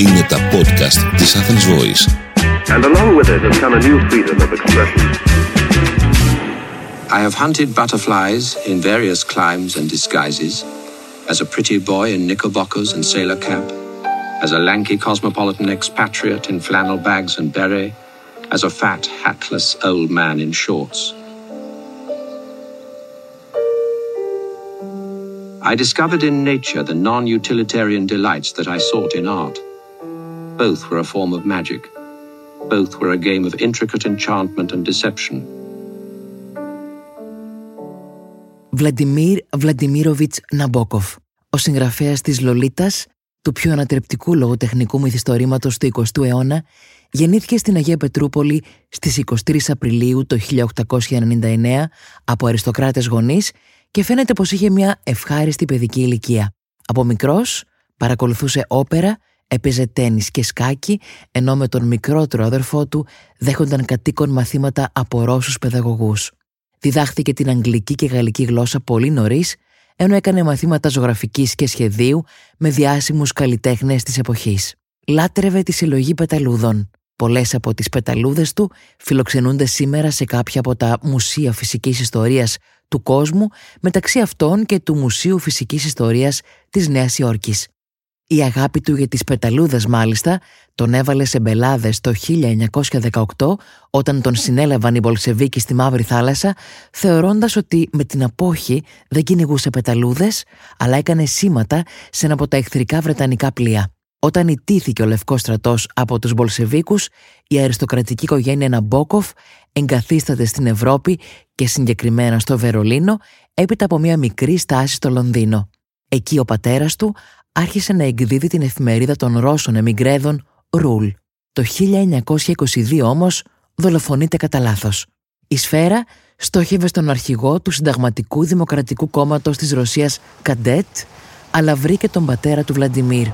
Είναι τα podcast της Athens Voice. And along with it has come a new freedom of expression. I have hunted butterflies in various climes and disguises, as a pretty boy in knickerbockers and sailor cap, as a lanky cosmopolitan expatriate in flannel bags and beret, as a fat, hatless old man in shorts. I discovered in nature the non utilitarian delights that I sought in art. Both were a form of magic. Both were a game of intricate enchantment and deception. Βλαντιμίρ Βλαντιμίροβιτς Ναμπόκοφ, ο συγγραφέας της Λολίτας, του πιο ανατρεπτικού λογοτεχνικού μυθιστορήματος του 20ου αιώνα, γεννήθηκε στην Αγία Πετρούπολη στις 23 Απριλίου το 1899 από αριστοκράτες γονείς και φαίνεται πως είχε μια ευχάριστη παιδική ηλικία. Από μικρός παρακολουθούσε όπερα, έπαιζε τένις και σκάκι, ενώ με τον μικρότερο αδερφό του δέχονταν κατοίκον μαθήματα από Ρώσους παιδαγωγούς. Διδάχθηκε την αγγλική και γαλλική γλώσσα πολύ νωρίς, ενώ έκανε μαθήματα ζωγραφικής και σχεδίου με διάσημους καλλιτέχνες της εποχής. Λάτρευε τη συλλογή πεταλούδων. Πολλές από τις πεταλούδες του φιλοξενούνται σήμερα σε κάποια από τα μουσεία φυσικής ιστορίας του κόσμου, μεταξύ αυτών και του Μουσείου Φυσικής Ιστορίας της Νέας Υόρκης. Η αγάπη του για τις πεταλούδες μάλιστα τον έβαλε σε μπελάδες το 1918 όταν τον συνέλαβαν οι Μπολσεβίκοι στη Μαύρη Θάλασσα θεωρώντας ότι με την απόχη δεν κυνηγούσε πεταλούδες αλλά έκανε σήματα σε ένα από τα εχθρικά βρετανικά πλοία. Όταν ιτήθηκε ο Λευκός Στρατός από τους Μπολσεβίκους, η αριστοκρατική οικογένεια Ναμπόκοφ εγκαθίσταται στην Ευρώπη και συγκεκριμένα στο Βερολίνο έπειτα από μια μικρή στάση στο Λονδίνο. Εκεί ο πατέρας του άρχισε να εκδίδει την εφημερίδα των Ρώσων εμιγκρέδων Ρουλ. Το 1922 όμως δολοφονείται κατά λάθος. Η σφαίρα στόχευε στον αρχηγό του Συνταγματικού Δημοκρατικού Κόμματος της Ρωσίας Καντέτ, αλλά βρήκε τον πατέρα του Βλαντιμίρ.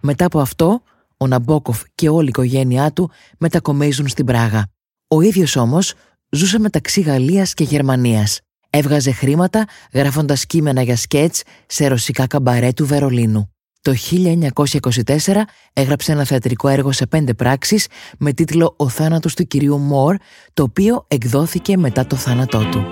Μετά από αυτό, ο Ναμπόκοφ και όλη η οικογένειά του μετακομίζουν στην Πράγα. Ο ίδιος όμως ζούσε μεταξύ Γαλλίας και Γερμανίας. Έβγαζε χρήματα γράφοντας κείμενα για σκέτς σε ρωσικά καμπαρέ του Βερολίνου. Το 1924 έγραψε ένα θεατρικό έργο σε πέντε πράξεις με τίτλο «Ο θάνατος του κυρίου Μόρ», το οποίο εκδόθηκε μετά το θάνατό του.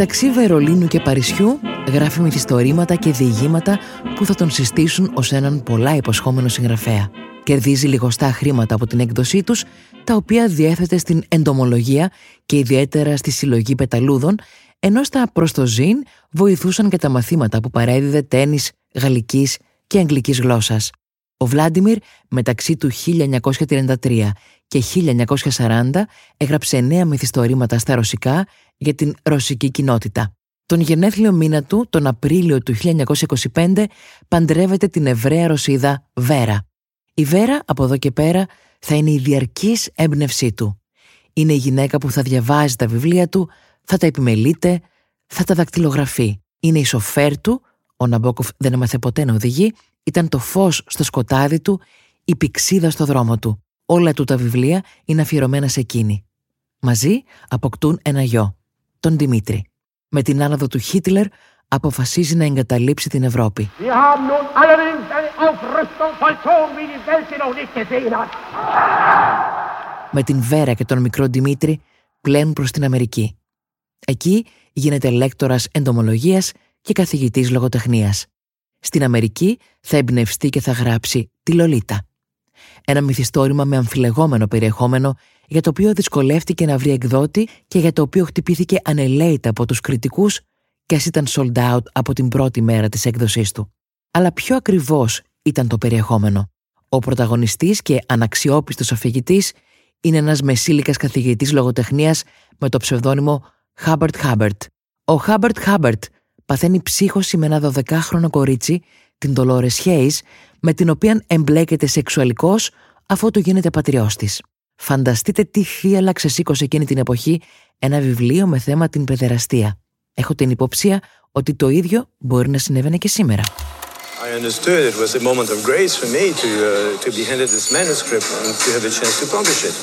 Μεταξύ Βερολίνου και Παρισιού γράφει μυθιστορήματα και διηγήματα που θα τον συστήσουν ως έναν πολλά υποσχόμενο συγγραφέα. Κερδίζει λιγοστά χρήματα από την έκδοσή τους, τα οποία διέθετε στην εντομολογία και ιδιαίτερα στη συλλογή πεταλούδων, ενώ στα προστοζήν βοηθούσαν και τα μαθήματα που παρέδιδε τένις, γαλλικής και αγγλικής γλώσσας. Ο Βλάντιμιρ μεταξύ του 1933 και 1940 έγραψε νέα μυθιστορήματα στα ρωσικά για την ρωσική κοινότητα. Τον γενέθλιο μήνα του, τον Απρίλιο του 1925, παντρεύεται την Εβραία Ρωσίδα Βέρα. Η Βέρα από εδώ και πέρα θα είναι η διαρκής έμπνευσή του. Είναι η γυναίκα που θα διαβάζει τα βιβλία του, θα τα επιμελείται, θα τα δακτυλογραφεί. Είναι η σοφέρ του, ο Ναμπόκοφ δεν έμαθε ποτέ να οδηγεί, ήταν το φως στο σκοτάδι του, η πηξίδα στο δρόμο του. Όλα του τα βιβλία είναι αφιερωμένα σε εκείνη. Μαζί αποκτούν ένα γιο, τον Δημήτρη. Με την άνοδο του Χίτλερ αποφασίζει να εγκαταλείψει την Ευρώπη. Με την Βέρα και τον μικρό Δημήτρη πλέουν προς την Αμερική. Εκεί γίνεται λέκτορας εντομολογίας και καθηγητής λογοτεχνίας. Στην Αμερική θα εμπνευστεί και θα γράψει τη Λολίτα. Ένα μυθιστόρημα με αμφιλεγόμενο περιεχόμενο για το οποίο δυσκολεύτηκε να βρει εκδότη και για το οποίο χτυπήθηκε ανελαίητα από τους κριτικούς και ας ήταν sold out από την πρώτη μέρα της έκδοσής του. Αλλά πιο ακριβώς ήταν το περιεχόμενο. Ο πρωταγωνιστής και αναξιόπιστος αφηγητής Είναι ένας μεσήλικας καθηγητής λογοτεχνίας με το ψευδόνυμο Χάμπερτ Χάμπερτ. Ο Χάμπερτ Χάμπερτ παθαίνει ψύχωση με ένα 12χρονο κορίτσι, την Dolores Hayes, με την οποία εμπλέκεται σεξουαλικώς αφού του γίνεται πατριός της. Φανταστείτε τι θύαλα ξεσήκωσε εκείνη την εποχή ένα βιβλίο με θέμα την παιδεραστία. Έχω την υποψία ότι το ίδιο μπορεί να συνέβαινε και σήμερα. I understood it was a moment of grace for me to, uh, to be handed this manuscript and to have a chance to publish it.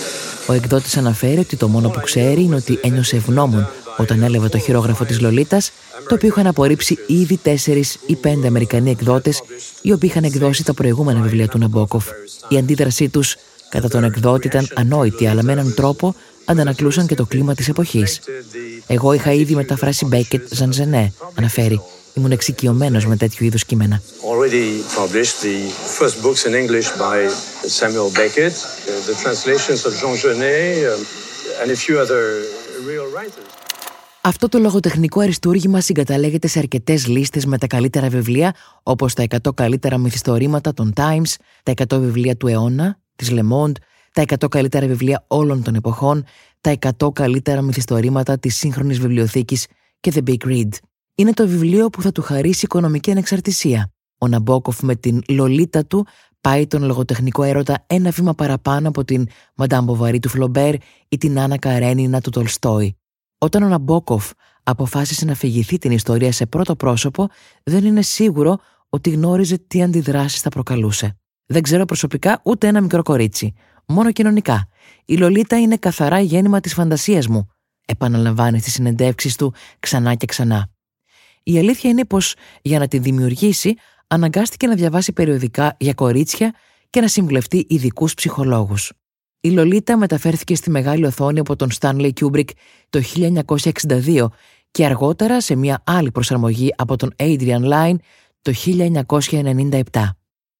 Ο εκδότης αναφέρει ότι το μόνο που ξέρει είναι ότι ένιωσε ευγνώμων όταν έλαβε το χειρόγραφο της Λολίτας, το οποίο είχαν απορρίψει ήδη τέσσερις ή πέντε Αμερικανοί εκδότες, οι οποίοι είχαν εκδώσει τα προηγούμενα βιβλία του Ναμπόκοφ. Η αντίδρασή τους κατά τον εκδότη ήταν ανόητη, αλλά με έναν τρόπο αντανακλούσαν και το κλίμα της εποχής. Εγώ είχα ήδη μεταφράσει Μπέκετ, Ζαν Ζενέ, αναφέρει. Ήμουν εξοικειωμένος με τέτοιου είδους κείμενα. Αυτό το λογοτεχνικό αριστούργημα συγκαταλέγεται σε αρκετές λίστες με τα καλύτερα βιβλία, όπως τα 100 καλύτερα μυθιστορήματα των Times, τα 100 βιβλία του αιώνα, της Le Monde, τα 100 καλύτερα βιβλία όλων των εποχών, τα 100 καλύτερα μυθιστορήματα της σύγχρονης βιβλιοθήκης και The Big Read. Είναι το βιβλίο που θα του χαρίσει οικονομική ανεξαρτησία. Ο Ναμπόκοφ με την λολίτα του πάει τον λογοτεχνικό έρωτα ένα βήμα παραπάνω από την Μαντάμ Μποβαρή του Φλομπέρ ή την Άννα Καρένινα του Τολστόη. Όταν ο Ναμπόκοφ αποφάσισε να φυγηθεί την ιστορία σε πρώτο πρόσωπο, δεν είναι σίγουρο ότι γνώριζε τι αντιδράσεις θα προκαλούσε. Δεν ξέρω προσωπικά ούτε ένα μικρό κορίτσι. Μόνο κοινωνικά. Η Λολίτα είναι καθαρά γέννημα της φαντασίας μου, επαναλαμβάνει στις συνεντεύξεις του ξανά και ξανά. Η αλήθεια είναι πως για να τη δημιουργήσει αναγκάστηκε να διαβάσει περιοδικά για κορίτσια και να συμβουλευτεί ειδικούς ψυχολόγους. Η Λολίτα μεταφέρθηκε στη μεγάλη οθόνη από τον Stanley Kubrick το 1962 και αργότερα σε μια άλλη προσαρμογή από τον Adrian Lyne το 1997.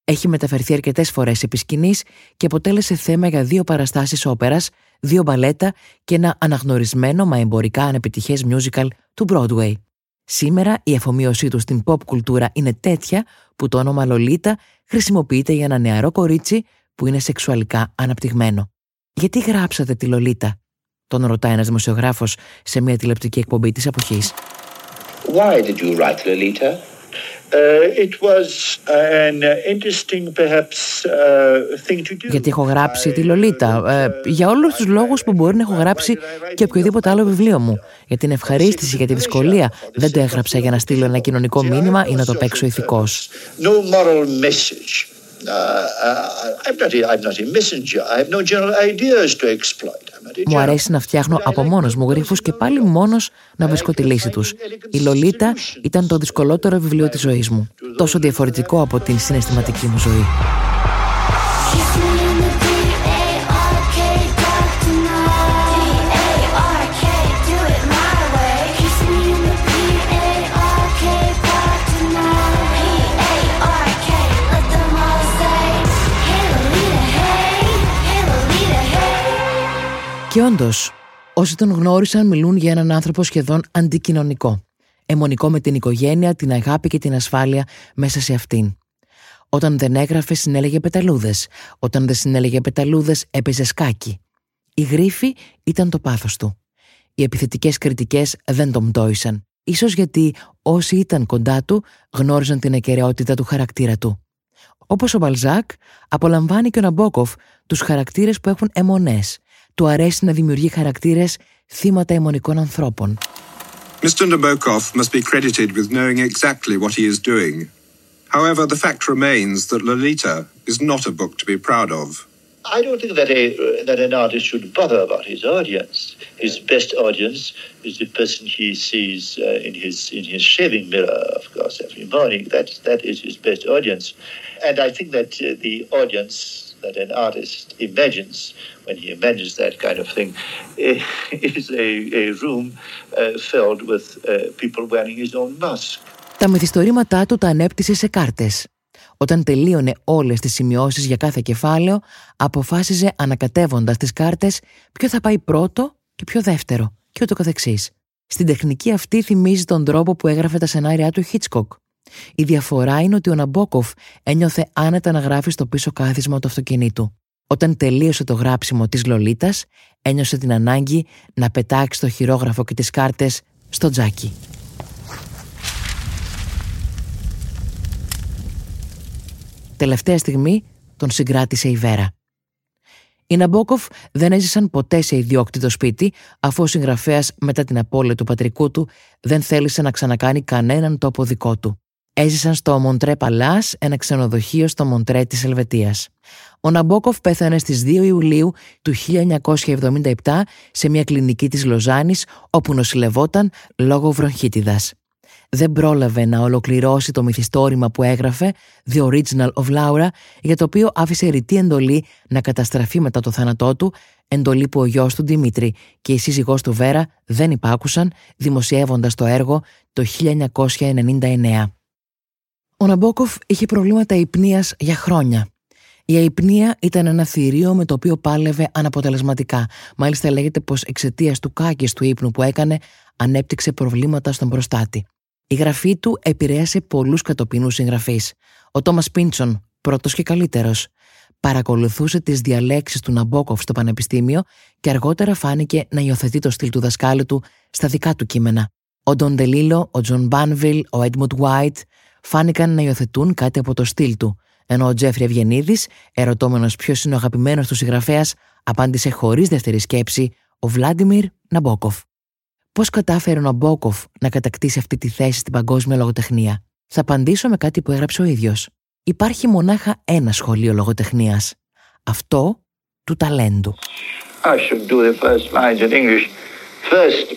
Έχει μεταφερθεί αρκετές φορές επί σκηνής και αποτέλεσε θέμα για δύο παραστάσεις όπερας, δύο μπαλέτα και ένα αναγνωρισμένο μα εμπορικά ανεπιτυχές musical του Broadway. Σήμερα η αφομοίωσή του στην pop κουλτούρα είναι τέτοια που το όνομα Λολίτα χρησιμοποιείται για ένα νεαρό κορίτσι που είναι σεξουαλικά αναπτυγμένο. Γιατί γράψατε τη Λολίτα, τον ρωτάει ένας δημοσιογράφος σε μια τηλεπτική εκπομπή της εποχής. Why did you write Lolita? Γιατί έχω γράψει τη Λολίτα. Ε, για όλους τους λόγους που μπορεί να έχω γράψει και οποιοδήποτε άλλο βιβλίο μου. Για την ευχαρίστηση, για τη δυσκολία. Δεν το έγραψα για να στείλω ένα κοινωνικό μήνυμα ή να το παίξω ηθικός. Μου αρέσει να φτιάχνω από μόνος μου γρήφου και πάλι μόνος να βρίσκω τη λύση τους. Η Λολίτα ήταν το δυσκολότερο βιβλίο της ζωής μου. Τόσο διαφορετικό από την συναισθηματική μου ζωή. Και όντως, όσοι τον γνώρισαν μιλούν για έναν άνθρωπο σχεδόν αντικοινωνικό. Αιμονικό με την οικογένεια, την αγάπη και την ασφάλεια μέσα σε αυτήν. Όταν δεν έγραφε, συνέλεγε πεταλούδες. Όταν δεν συνέλεγε πεταλούδες, έπαιζε σκάκι. Η γρήφη ήταν το πάθος του. Οι επιθετικές κριτικές δεν τον πτώησαν. Ίσως γιατί όσοι ήταν κοντά του γνώριζαν την ακαιρεότητα του χαρακτήρα του. Όπως ο Μπαλζάκ, απολαμβάνει και ο Ναμπόκοφ τους χαρακτήρες που έχουν αιμονές, του αρέσει να δημιουργεί χαρακτήρες θύματα αιμονικών ανθρώπων. Mr. Nabokov must be credited with knowing exactly what he is doing. However, the fact remains that Lolita is not a book to be proud of. I don't think that a that an artist should bother about his audience. His best audience is the person he sees uh, in his in his shaving mirror, of course, every morning. That that is his best audience, and I think that uh, the audience that an artist imagines when he imagines that kind of thing is a, a room uh, filled with uh, people wearing his own mask. Τα μυθιστορήματά του τα ανέπτυσε σε κάρτες. Όταν τελείωνε όλες τις σημειώσεις για κάθε κεφάλαιο, αποφάσιζε ανακατεύοντας τις κάρτες ποιο θα πάει πρώτο και ποιο δεύτερο και ούτω καθεξής. Στην τεχνική αυτή θυμίζει τον τρόπο που έγραφε τα σενάρια του Hitchcock. Η διαφορά είναι ότι ο Ναμπόκοφ ένιωθε άνετα να γράφει στο πίσω κάθισμα του αυτοκινήτου. Όταν τελείωσε το γράψιμο της Λολίτας, ένιωσε την ανάγκη να πετάξει το χειρόγραφο και τις κάρτες στο τζάκι. Τελευταία στιγμή τον συγκράτησε η Βέρα. Οι Ναμπόκοφ δεν έζησαν ποτέ σε ιδιόκτητο σπίτι, αφού ο συγγραφέας μετά την απώλεια του πατρικού του δεν θέλησε να ξανακάνει κανέναν τόπο δικό του. Έζησαν στο Μοντρέ Παλάς, ένα ξενοδοχείο στο Μοντρέ της Ελβετίας. Ο Ναμπόκοφ πέθανε στις 2 Ιουλίου του 1977 σε μια κλινική της Λοζάνης όπου νοσηλευόταν λόγω βροχίτιδας δεν πρόλαβε να ολοκληρώσει το μυθιστόρημα που έγραφε The Original of Laura για το οποίο άφησε ρητή εντολή να καταστραφεί μετά το θάνατό του εντολή που ο γιος του Δημήτρη και η σύζυγός του Βέρα δεν υπάκουσαν δημοσιεύοντας το έργο το 1999. Ο Ναμπόκοφ είχε προβλήματα υπνίας για χρόνια. Η αϊπνία ήταν ένα θηρίο με το οποίο πάλευε αναποτελεσματικά. Μάλιστα λέγεται πως εξαιτίας του κάκης του ύπνου που έκανε ανέπτυξε προβλήματα στον προστάτη. Η γραφή του επηρέασε πολλούς κατοπινούς συγγραφείς. Ο Τόμας Πίντσον, πρώτος και καλύτερος, παρακολουθούσε τις διαλέξεις του Ναμπόκοφ στο πανεπιστήμιο και αργότερα φάνηκε να υιοθετεί το στυλ του δασκάλου του στα δικά του κείμενα. Ο Ντον Ντελίλο, ο Τζον Μπάνβιλ, ο Έντμουντ White φάνηκαν να υιοθετούν κάτι από το στυλ του, ενώ ο Τζέφρι Ευγενίδης, ερωτώμενος ποιος είναι ο αγαπημένος του συγγραφέας, απάντησε χωρίς δεύτερη σκέψη ο Βλάντιμιρ Ναμπόκοφ. Πώς κατάφερε ο Ναμπόκοφ να κατακτήσει αυτή τη θέση στην παγκόσμια λογοτεχνία; Θα απαντήσω με κάτι που έγραψε ο ίδιος. Υπάρχει μονάχα ένα σχολείο λογοτεχνίας. Αυτό του ταλέντου. I should do the first lines in English. First,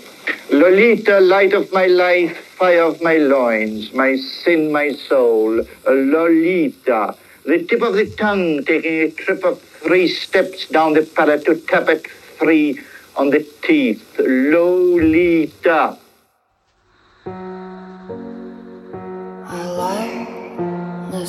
Lolita, light of my life, fire of my loins, my sin, my soul. Lolita, the tip of the tongue taking a trip of three steps down the palate to tap at three on the teeth. Lolita. I the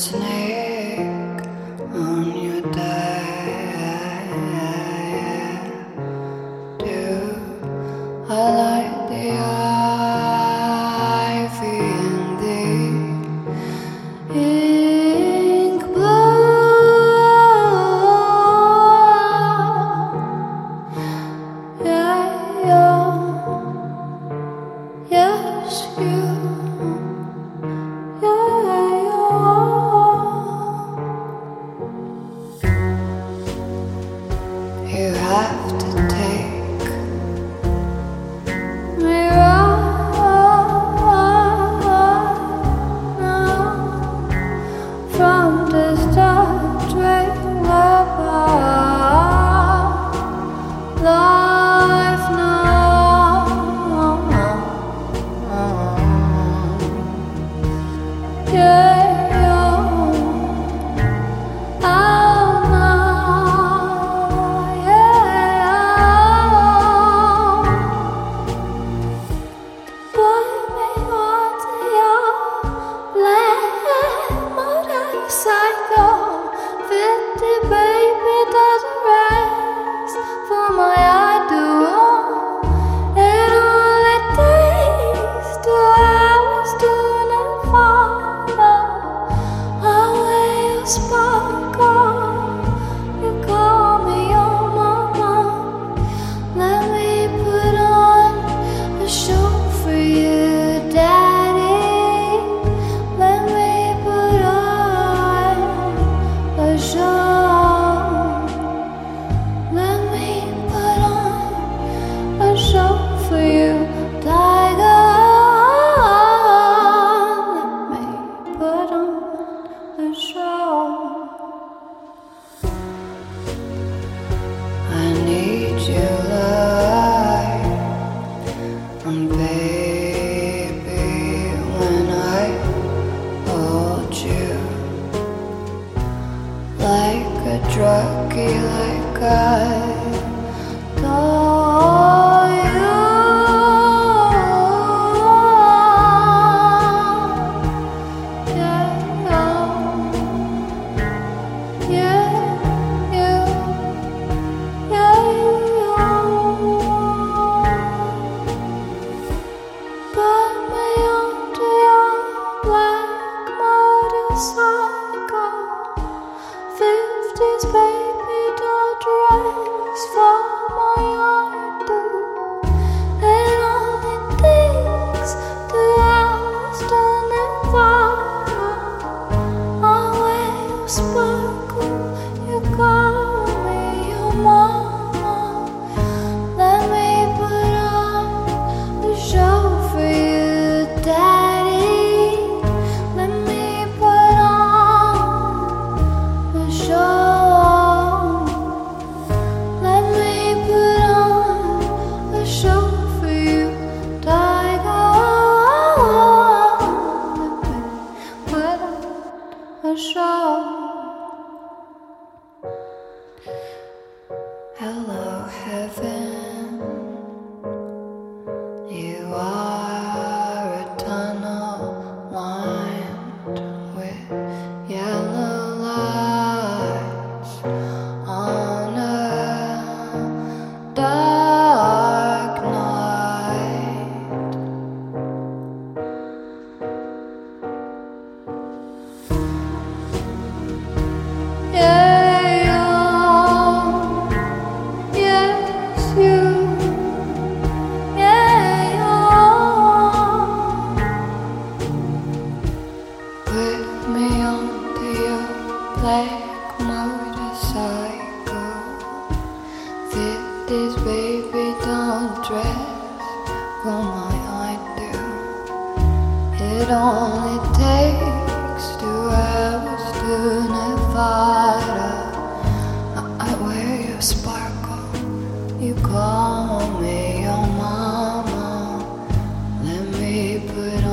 Hello, put